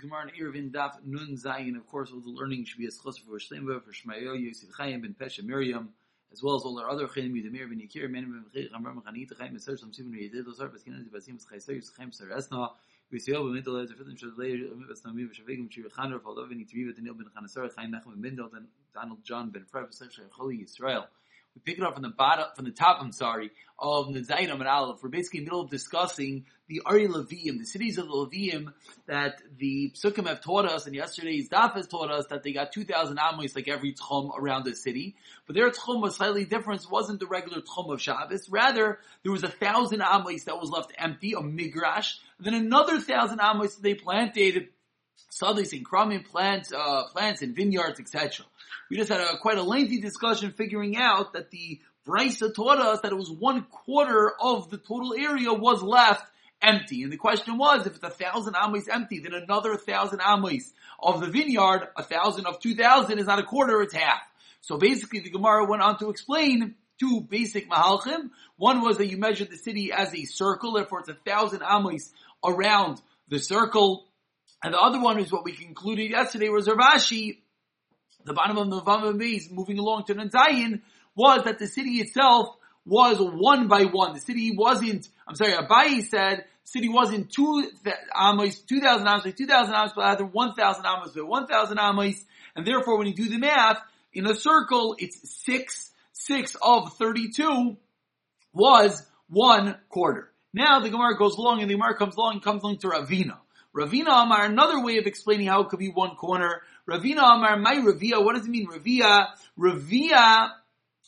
the Gemara in Eruvin Daf Nun Zayin. Of course, all the learning should be a schos for Shlemba, for Shmayo, Yosef Chaim, Ben Pesha, Miriam, as well as all our other Chaim, Yudamir, Ben Yikir, Ben Ben Chayim, Ramram, Chanit, Chaim, Ben Sersam, Simon, Yedid, Losar, Baskinan, Basim, Chayser, Yus Chaim, Saresna, Yisrael, Ben Middle, Ezer, Fitim, Shadlei, Mibas Nami, Shavigim, Shir Faldov, Ben Yitriva, Daniel, Ben Chanasar, Chaim, Nachum, Ben Donald John, Ben Fred, Sechshay, Choli, Yisrael we pick it up from the bottom, from the top, I'm sorry, of Nezayin and Aleph. We're basically in the middle of discussing the Ari Levium, the cities of the Levium that the Psukim have taught us, and yesterday's Daf has taught us that they got 2,000 Amos like every Tchum around the city. But their Tchum was slightly different. It wasn't the regular Tchum of Shabbos. Rather, there was a thousand Amos that was left empty, a Migrash. Then another thousand Amos that they planted studies in Kramim plants, uh, plants and vineyards, etc. We just had a quite a lengthy discussion figuring out that the Brisa taught us that it was one quarter of the total area was left empty. And the question was, if it's a thousand amos empty, then another thousand amos of the vineyard, a thousand of two thousand is not a quarter, it's half. So basically the Gemara went on to explain two basic mahalchim. One was that you measure the city as a circle, therefore it's a thousand amos around the circle. And the other one is what we concluded yesterday was Rav Ashi, the bottom of the base, moving along to Nanzayin, was that the city itself was one by one. The city wasn't, I'm sorry, Abayi said, city wasn't two amos, 2,000 amos, 2,000 amos, but rather 1,000 amos, but 1,000 amos, and therefore when you do the math, in a circle, it's six, six of 32 was one quarter. Now the Gemara goes along and the Gemara comes along, comes along to Ravina. Ravina Amar, another way of explaining how it could be one corner. Ravina Amar, my Ravia, what does it mean, Ravia? Ravia,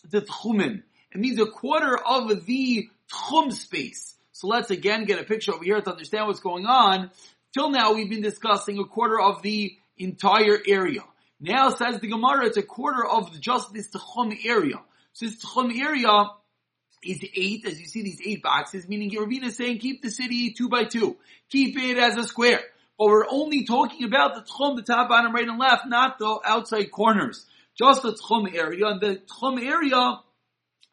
the Tchumen. It means a quarter of the Tchum space. So let's again get a picture over here to understand what's going on. Till now we've been discussing a quarter of the entire area. Now says the Gemara, it's a quarter of just this Tchum area. So this Tchum area is eight, as you see these eight boxes, meaning Ravina is saying keep the city two by two. Keep it as a square. But we're only talking about the tchum, the top, bottom, right, and left, not the outside corners. Just the tchum area. And the tchum area,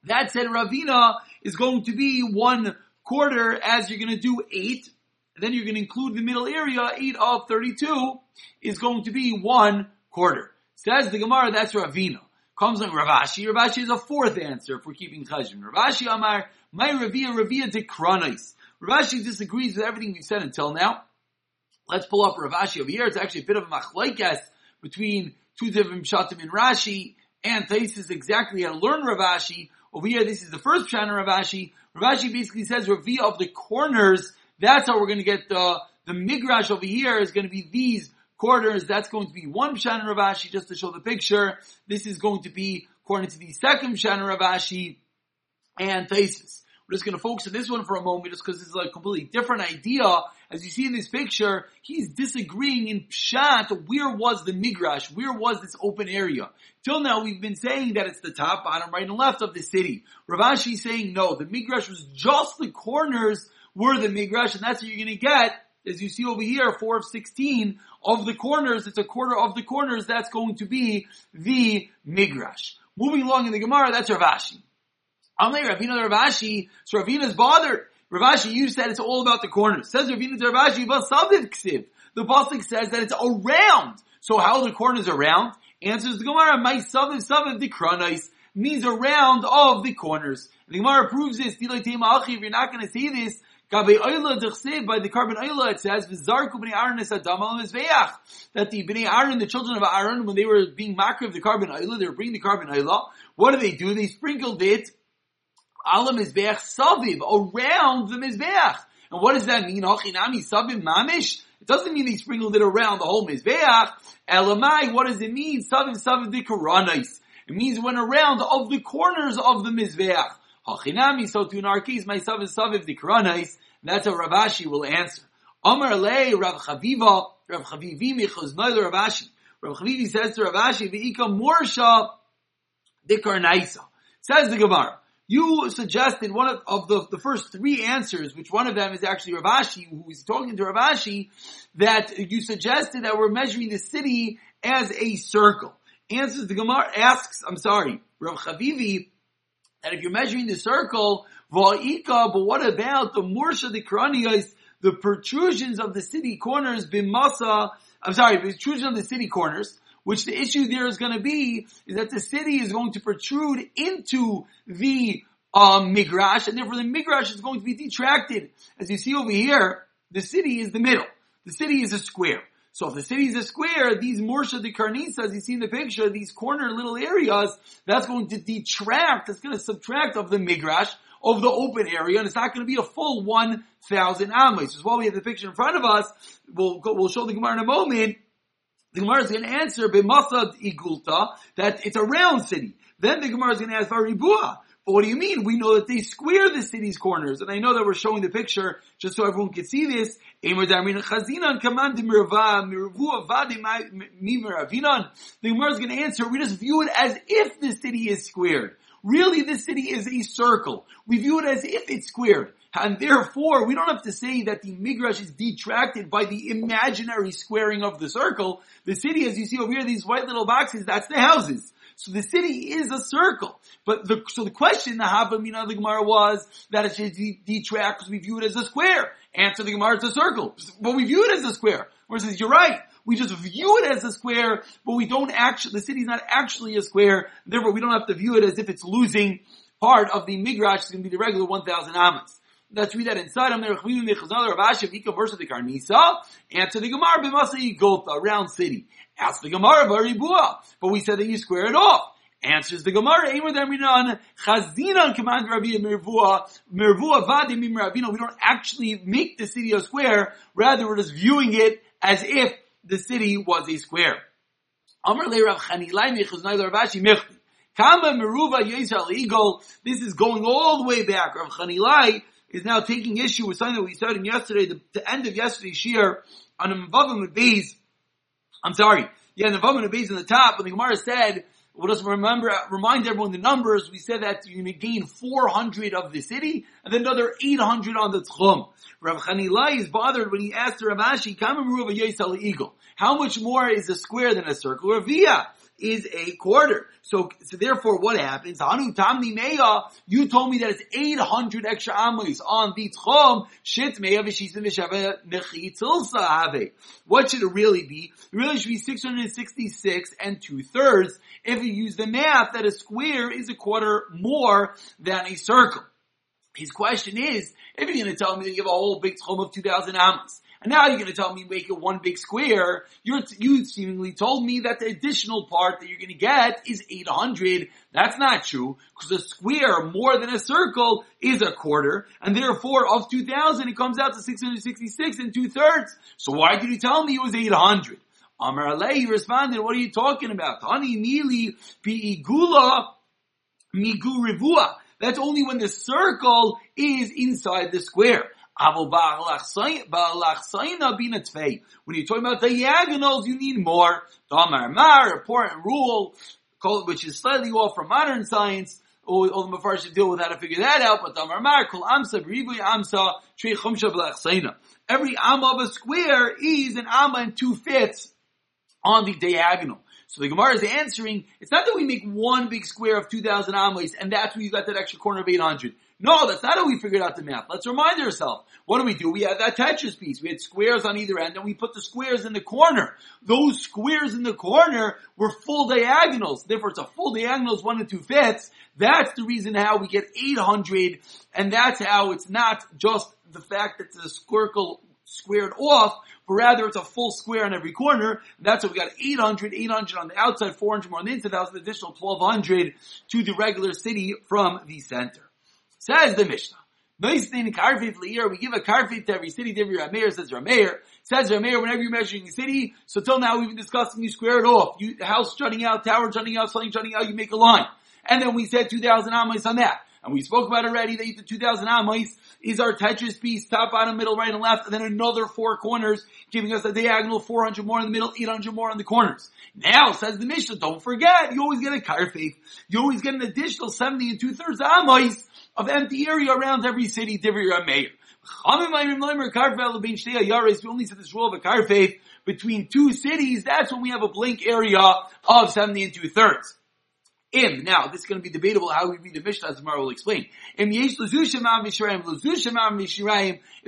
that said Ravina, is going to be one quarter as you're going to do eight. Then you're going to include the middle area, eight of 32, is going to be one quarter. Says the Gemara, that's Ravina comes like Rav Ashi. Ravashi is a fourth answer for keeping chajin. Rav Ashi Amar, my Ravia Ravia de Kranais. Rav Ashi disagrees with everything we've said until now. Let's pull up Rav Ashi over here. It's actually a bit of a machlaikas between two different shatim in Rashi and Taisis exactly how to learn Rav Ashi. Over here, this is the first Shana Rav Ashi. Ravashi basically says Ravia of the corners. That's how we're going to get the, the migrash over here is going to be these quarters. That's going to be one Pshan Rav Ashi, just to show the picture. This is going to be according to the second Pshan Rav Ashi and Thesis. We're just going to focus on this one for a moment just because it's a completely different idea. As you see in this picture, he's disagreeing in Pshat, where was the Migrash? Where was this open area? Till now we've been saying that it's the top, bottom, right, and left of the city. Rav Ashi saying no, the Migrash was just the corners were the Migrash, and that's what you're going to get as you see over here, 4 of 16 of the corners, it's a quarter of the corners, that's going to be the Migrash. Moving along in the Gemara, that's Rav Ashi. Amle Ravina Rav Ashi, so Ravina's bothered. Rav Ashi, you said it's all about the corners. Says Ravina to Rav Ashi, ksiv. The Pasuk says that it's around. So how the corners around? Answers the Gemara, my saviv the kranais means around of the corners. And the Gemara proves this. If you're not going to see this, by the carbon oila, it says, V'zarku b'nei Aaron es adam al That the b'nei Aaron, the children of Aaron, when they were being makriv of the carbon oila, they were bringing the carbon oila. What do they do? They sprinkled it ala mizbeach saviv, around the mizbeach. And what does that mean? Hachinami savim mamish? It doesn't mean they sprinkled it around the whole mizbeach. Elamai, what does it mean? Savim savim dikaranais. It means when around of the corners of the mizbeach. Hachinami, so to case, my sav is saviv dikranais, that's how Rav Ashi will answer. Amar le Rav Chaviva, Rav Chavivi michos noil Rav Ashi. Rav Chavivi says to Rav Ashi, V'ika morsha dikarnaisa. Says the Gemara, you suggested one of, of the, the first three answers, which one of them is actually Rav Ashi, who is talking to Rav Ashi, that you suggested that we're measuring the city as a circle. Answers the Gemara asks, I'm sorry, Rav Chavivi and if you're measuring the circle, va'ika, but what about the mursha the the protrusions of the city corners, bimasa, I'm sorry, protrusion of the city corners, which the issue there is going to be is that the city is going to protrude into the um, migrash, and therefore the migrash is going to be detracted. As you see over here, the city is the middle. The city is a square. So if the city is a square, these morsha de carnisa, as you see in the picture, these corner little areas, that's going to detract, that's going to subtract of the migrash, of the open area, and it's not going to be a full 1,000 amos. As well, we have the picture in front of us. We'll, go, we'll show the Gemara in a moment. The Gemara is going to answer b'masad igulta that it's a round city. Then the Gemara is going to ask varibua. But what do you mean? We know that they square the city's corners, and I know that we're showing the picture just so everyone can see this. The Gemara is going to answer. We just view it as if the city is squared. Really, this city is a circle. We view it as if it's squared. And therefore, we don't have to say that the Migrash is detracted by the imaginary squaring of the circle. The city, as you see over here, these white little boxes, that's the houses. So the city is a circle. But the, so the question, the Havamina of the Gemara was that it should detract because we view it as a square. Answer the Gemara, it's a circle. But we view it as a square. Says, you're right. We just view it as a square, but we don't actually, the city is not actually a square, therefore we don't have to view it as if it's losing part of the migrash, it's going to be the regular 1,000 amas. Let's read that inside. Of the. Answer the Gemara b'masai round city. Ask the Gemara. But we said that you square it off. Answers the Gemara, Daminan, Chazinan Rabbi. We don't actually make the city a square, rather we're just viewing it as if the city was a square. Amr le Rav Chanilai Mechti. Kama Yisrael. This is going all the way back. Rav Chanilai is now taking issue with something that we started yesterday, the, the end of yesterday's shir on the Mavavim Beis. I'm sorry. Yeah, the Mavavim Beis on the top, when the Gemara said let just remember, remind everyone the numbers. We said that you're going to gain 400 of the city and then another 800 on the Tchum. Rav Chanilai is bothered when he asked Rav Ashi. How much more is a square than a circle? Or via? Is a quarter. So, so therefore what happens? Anu tamni meya, you told me that it's 800 extra amos on the tchom, shit meya v'shisim v'shava nechitzilsa have. What should it really be? It really should be 666 and two thirds if you use the math that a square is a quarter more than a circle. His question is, if you're going to tell me that you have a whole big tchom of 2,000 amos, and now you're going to tell me make it one big square. You're, you seemingly told me that the additional part that you're going to get is 800. That's not true because a square more than a circle is a quarter and therefore of 2000 it comes out to 666 and two thirds. So why did you tell me it was 800? Amar Alei responded, what are you talking about? Tani mili igula migu. That's only when the circle is inside the square. When you're talking about diagonals, you need more. Damar Mar, important rule, which is slightly off from modern science. All, all the Mepharshim deal with how to figure that out, but Damar Mar, Kol Amsa, Rivu Amsa, Trei Chumsha B'lachsaina. Every Amma of a square is an Amma and two fifths on the diagonal. So the Gemara is answering, it's not that we make one big square of 2,000 amos and that's where you got that extra corner of 800. No, that's not how we figured out the math. Let's remind ourselves. What do we do? We had that Tetris piece. We had squares on either end and we put the squares in the corner. Those squares in the corner were full diagonals. Therefore it's a full diagonals, one and two fifths. That's the reason how we get 800 and that's how it's not just the fact that the circle squared off, but rather it's a full square on every corner. That's why we got 800, 800 on the outside, 400 more on the inside. That was an additional 1200 to the regular city from the center. Says the Mishnah. Thing, karfit year. We give a karfit to every city. Every Rameir says Rameir. Says Rameir, whenever you're measuring a city, so till now we've been discussing you square it off. You, house jutting out, tower jutting out, something jutting out, you make a line. And then we said 2,000 amos on that. And we spoke about already that the 2,000 amos is our Tetris piece, top, bottom, middle, right, and left, and then another four corners, giving us a diagonal 400 more in the middle, 800 more on the corners. Now, says the Mishnah, don't forget, you always get a karfit. You always get an additional 70 and two thirds amos of empty area around every city, Divri Meir. We only said this rule of a karfet between two cities. That's when we have a blank area of 70 and two thirds. Im. Now, this is going to be debatable how we read the Mishnah, as tomorrow will explain. If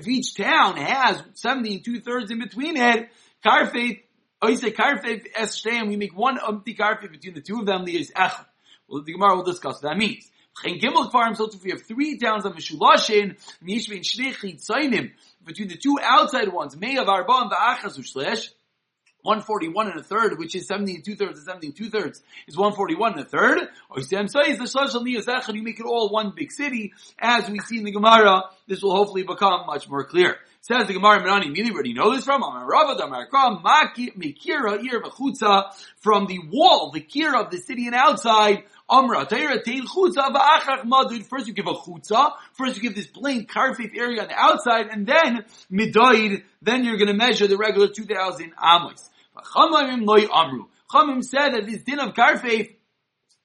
each town has 70 and two thirds in between it, karfet Oise karfev es shteim, we make one empty karfev between the two of them, the is echad. Well, the Gemara will discuss what that means. Chen Gimel Kfarim, so if we have three towns of Meshulashin, Mishvein Shnei Chitzainim, between the two outside ones, May of Arba and Va'achas Ushlesh, 141 and a third, which is 70 and two thirds and 70 and two thirds, is 141 and a third. You make it all one big city. As we see in the Gemara, this will hopefully become much more clear. Says the Gemara Menani, immediately already know this from from the wall, the kira of the city and outside, Amra, Madud. First you give a chutza, first you give this plain karfif area on the outside, and then midoid, then you're gonna measure the regular 2000 amos. Chamamim loy amru. Chamim said that this din of karfif,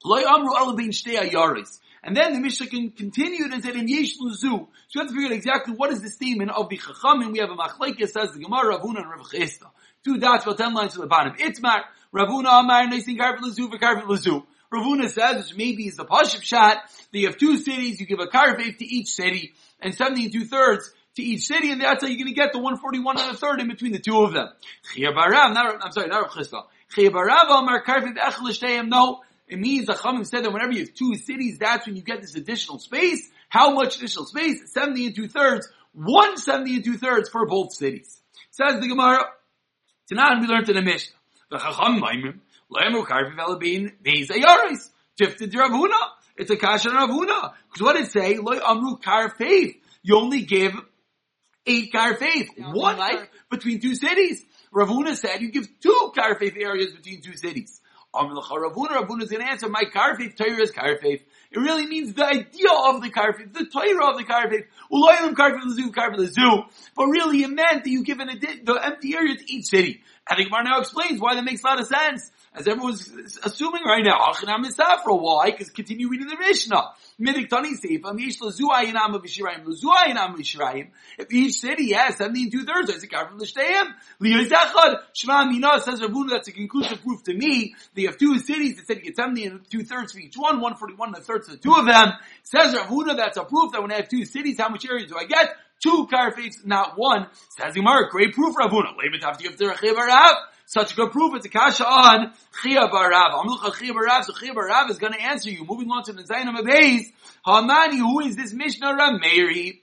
loy amru alabin shtei ayaris. And then the Mishnah continued and said, in Yesh Luzu. So you have to figure out exactly what is the statement of the Chachamim. We have a Machlekes, says the Gemara, Ravuna and Rav Chesta. Two dots, about ten lines to the bottom. Itzmar, Ravuna Amar, Nesin Karfit Luzu, Karfit Luzu. Ravuna says, which maybe is the Pashib shot, that you have two cities, you give a karfif to each city, and 70 and two thirds to each city, and that's how you're going to get the 141 and a third in between the two of them. I'm sorry, not Rav Chisda. No, it means the Chamim said that whenever you have two cities, that's when you get this additional space. How much additional space? 70 and two thirds. 170 and two thirds for both cities. Says the Gemara. Tonight we learned in the Mishnah. The Chacham Maimim, Lemu Karfi Velabin, Beis Ayaris. Tifted Ravuna. It's a Kasha Ravuna. Because what did it say? Loy Amru Kar Faith. You only give eight Kar Faith. One like between two cities. Ravuna said you give two Kar Faith areas between two cities. Ravuna, Ravuna is going to answer, my karfif, Torah is karfif. It really means the idea of the karfif, the Torah of the karfif. Uloyim karfif lezu, karfif lezu. But really it meant that you give an, the empty area to each city. And the Gemara now explains why that makes a lot of sense as everyone's assuming right now, Achanam Misafra. Why? Because continue reading the Mishnah. Midiktani Seifam, Yesh Lazuayinam of Ishirayim, Lazuayinam of Ishirayim. If each city has 17 two thirds, I say Karfim L'Shteyim. Liyazachad, Shema Mina says Ravuna, that's a conclusive proof to me. They have two cities that said you get 70 and two thirds for each one, 141 and a third to the two of them. Says Ravuna, that's a proof that when I have two cities, how much area do I get? Two karfets, not one. Says Gemara, great proof, Ravuna. Have to give to Rechiv such a good proof. It's a kasha on Chia Barav. Amlucha Chia Barav. So Chia Barav is going to answer you. Moving on to the Zainam Abayz. Hamani, who is this Mishnah Rameri?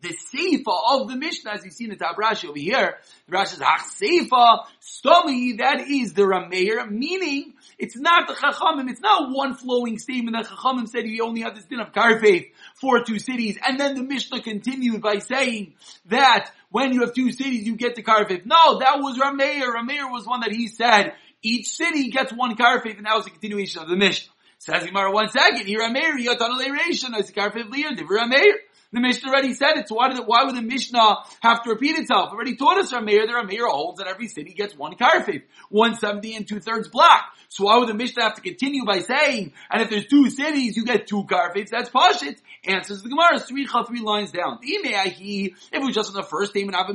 The Seifa of the Mishnah, as you see in the Tab Rashi over here, the Rashi says, Ach Seifa, Stomi, that is the Rameir, meaning, it's not the Chachamim, it's not one flowing statement that Chachamim said you only have this din of Karfeith for two cities, and then the Mishnah continued by saying that when you have two cities, you get the karfif. No, that was Rameir. Rameir was one that he said, each city gets one karfif, and that was a continuation of the Mishnah. Says Gemara one second, here Rameir, Yotan Aleration, as lier, Div Rameir. The Mishnah already said it, so why, did it, why would the Mishnah have to repeat itself? It already taught us Rameir, that Rameir holds that every city gets one karfif, 170 and two thirds black. So why would the Mishnah have to continue by saying, and if there's two cities, you get two karfifs? That's pashit. Answers the Gemara, three three lines down. If it was just on the first statement, I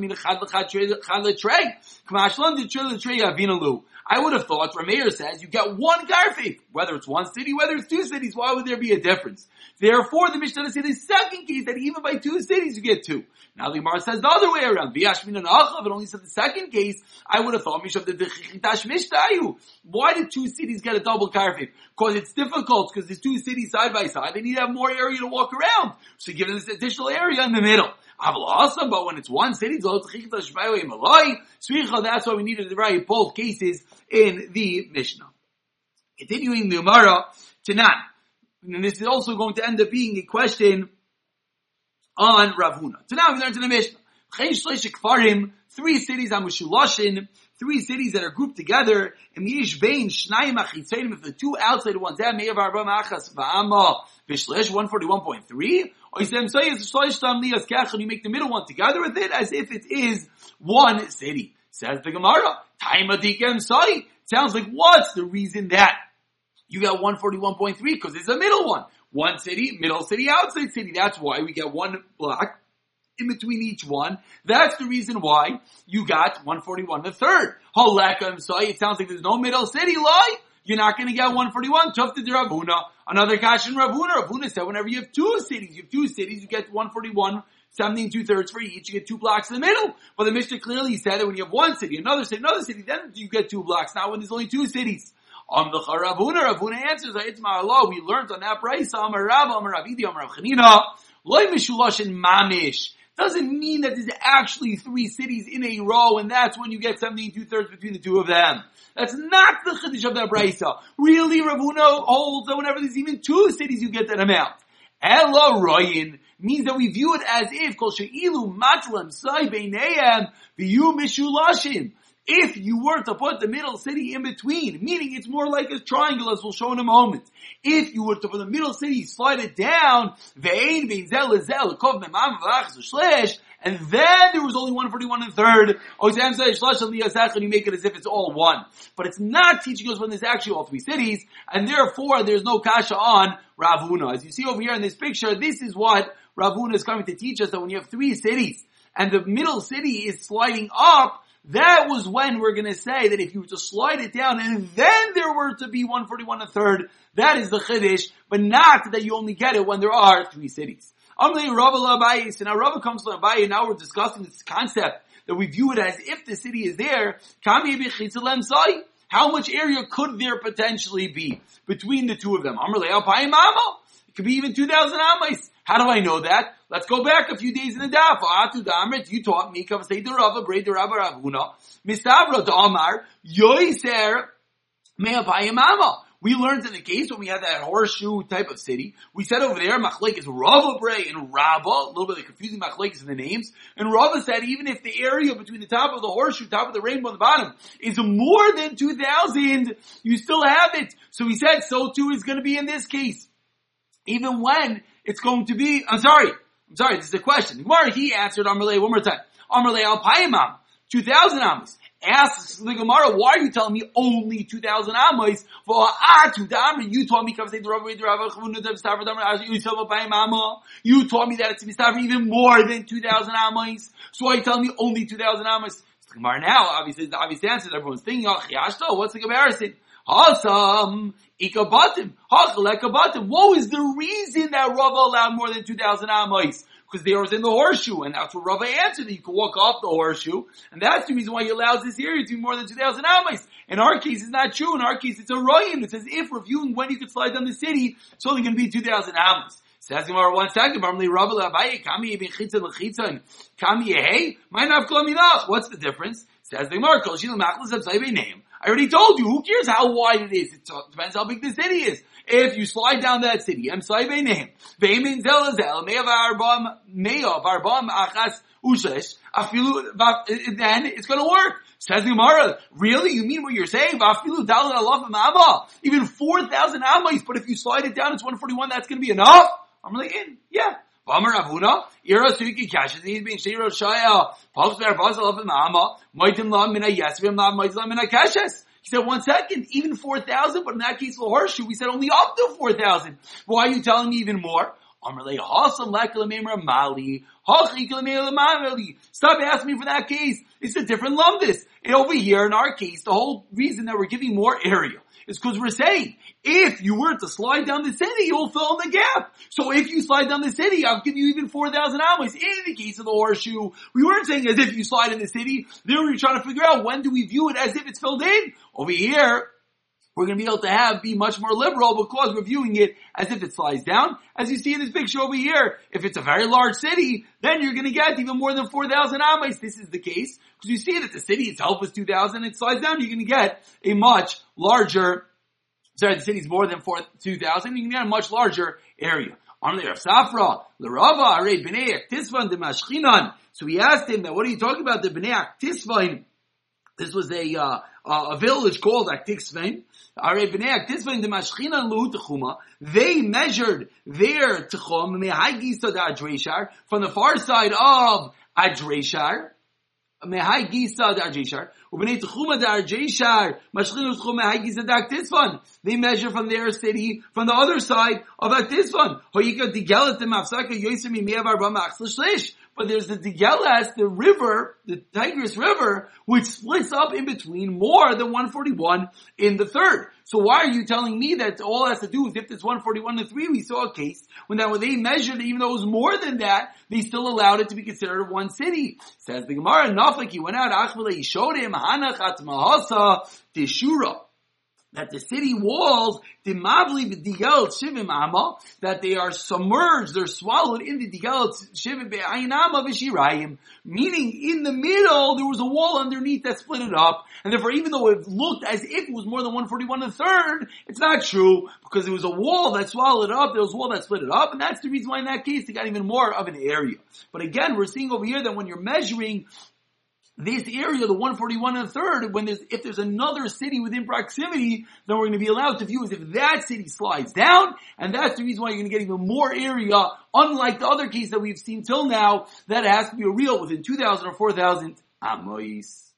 would have thought, Rameir says, you get one karfif. Whether it's one city, whether it's two cities, why would there be a difference? Therefore, the Mishnah says the second case that even by two cities you get two. Now the Gemara says the other way around. V'yashmin Achav, it only said the second case. I would have thought Mishav the Chitash Mishtayu. Why did two cities get a double karfif? Because it's difficult, because there's two cities side by side. They need to have more area to walk around. So give them this additional area in the middle. Awesome, but when it's one city, that's why we needed to write both cases in the Mishnah. Continuing the Gemara, Tanan. And this is also going to end up being a question on Ravuna. So now we learn to the Mishnah. Three cities on Mushuloshin, three cities that are grouped together, if the two outside ones, that may have Arba Machas, Va'ama, Bishlesh, 141.3, or Yisem Sayas, Shloish Tam Lias you make the middle one together with it as if it is one city. Says the Gemara, Sai. Sounds like what's the reason that you got 141.3 because it's a middle one. One city, middle city, outside city. That's why we get one block in between each one. That's the reason why you got 141 the third. Halekam it sounds like there's no middle city lie. You're not going to get 141. Tough to Ravuna. Another cash in Ravuna. Ravuna said whenever you have two cities, you have two cities, you get 141 17 two thirds for each, you get two blocks in the middle. But the Mishnah clearly said that when you have one city, another city, another city, then you get two blocks. Not when there's only two cities. On the Ravuna, Ravuna answers, it's Allah, we learned on that price, Amar Rav, Amar Ravidi, Amar Chanina, Loy Mishulashin Mamish. Doesn't mean that there's actually three cities in a row, and that's when you get 17 two thirds between the two of them. That's not the chiddush of that brisa. Really, Ravuna holds that whenever there's even two cities, you get that amount. Ella royin means that we view it as if kol she'ilu matlam sai beineim v'yu mishulashim. If you were to put the middle city in between, meaning it's more like a triangle as we'll show in a moment. If you were to put the middle city, slide it down, zel zel and then there was only 141 and third. And you make it as if it's all one. But it's not teaching us when there's actually all three cities, and therefore there's no kasha on Ravuna. As you see over here in this picture, this is what Ravuna is coming to teach us, that when you have three cities, and the middle city is sliding up, that was when we're going to say that if you were to slide it down and then there were to be 141 a third, that is the chiddush, but not that you only get it when there are three cities. Amle Rabba Abayi. So now Rabba comes to Abayi. And now we're discussing this concept that we view it as if the city is there. How much area could there potentially be between the two of them? It could be even 2,000 amais. How do I know that? Let's go back a few days in the daf. Atu damrit, you taught me, kav say the Rava, braid the Rava Ravuna, mistavra to Amar, yoiser, me'apayim mama. We learned in the case when we had that horseshoe type of city, we said over there, Machlek is Rava Bray and Rabba, a little bit of confusing Machlek in the names, and Rava said even if the area between the top of the horseshoe, top of the rainbow and the bottom is more than 2,000, you still have it. So he said so too is going to be in this case. Even when it's going to be, I'm sorry, I'm sorry, this is a question. Gemara, he answered Amarle one more time. Amarle al Payimam, 2,000 amas asks the Gemara, why are you telling me only 2,000 amos? For ah, you told me, you told me that it's mistaver even more than 2,000 amos. So why are you telling me only 2,000 amos? Gemara now, obviously, the obvious answer that everyone's thinking, oh, what's the comparison? Hasam, ikabatim, hachalekabatim. What was the reason that Rava allowed more than 2,000 amos? because they was in the horseshoe, and that's what Rava answered, that you can walk off the horseshoe, and that's the reason why he allows this area to be more than 2,000 amas. In our case, it's not true. In our case, it's a royim. It says if reviewing when you could slide down the city, it's only going to be 2,000 amas. Says Gemara one second, Barmli Rava Abaye, Kami Yibin Chitzan L'chitzan, Kami Yehei, Ma'inav Klominach. What's the difference? Says the Gemara, Kol Shil Machlis name. I already told you, who cares how wide it is? It depends how big the city is. If you slide down that city, then it's gonna work. Says Gemara, really? You mean what you're saying? Even 4,000 amas, but if you slide it down, it's 141, that's gonna be enough? I'm like, yeah. Vamar Avuna, Ira Suki Kashes, he's being Shiro Shaya, Pulse Bear Puzzle of Mama, Moitim La Mina Yesvim La Moitim La Mina Kashes. He said, one second, even 4,000, but in that case, the horseshoe, we said only up to 4,000. Why are you telling me even more? Stop asking me for that case. It's a different lumdis. And over here, in our case, the whole reason that we're giving more area is because we're saying, if you were to slide down the city, you'll fill in the gap. So if you slide down the city, I'll give you even 4,000 amos. In the case of the horseshoe, we weren't saying as if you slide in the city. There we were trying to figure out when do we view it as if it's filled in. Over here, we're going to be able to have, be much more liberal because we're viewing it as if it slides down. As you see in this picture over here, if it's a very large city, then you're going to get even more than 4,000 amos. This is the case because you see that the city itself is 2,000, it slides down, you're going to get a much larger sorry, the city's more than 2,000, you can get a much larger area. On the Safra, the Rava, Are Bnei Aktisvan, the Mashchinan. So we asked him that, what are you talking about, the Bnei Aktisvan? This was a, uh, a village called Luhutachuma. They measured their Techum, from the far side of Adreshar, Dar Jeshar, Ubnei Tchuma Dar Jeshar, Mashchinu Tchum Mehai Gisa Dar They measure from their city, from the other side of. Hoyika Digelet Mafsaka Yosem Meav Arba Machs L'Shlish. But there's the Digelas, the river, the Tigris River, which splits up in between more than 141 in the third. So why are you telling me that all has to do is if it's 141 and 3, we saw a case when that when they measured even though it was more than that, they still allowed it to be considered one city. Says the Gemara, Naflik, he went out, Achvele, he showed him, Hanachat Mahasa, Teshura that the city walls, the mavli v'digel shivim ama, that they are submerged, they're swallowed in the digel shivim be'ayinama v'shirayim, meaning in the middle there was a wall underneath that split it up, and therefore even though it looked as if it was more than 141 and a third, it's not true, because it was a wall that swallowed it up, there was a wall that split it up, and that's the reason why in that case they got even more of an area. But again, we're seeing over here that when you're measuring this area, the 141 and a third, when there's, if there's another city within proximity, then we're going to be allowed to view as if that city slides down, and that's the reason why you're going to get even more area, unlike the other case that we've seen till now, that has to be a real within 2,000 or 4,000 amois.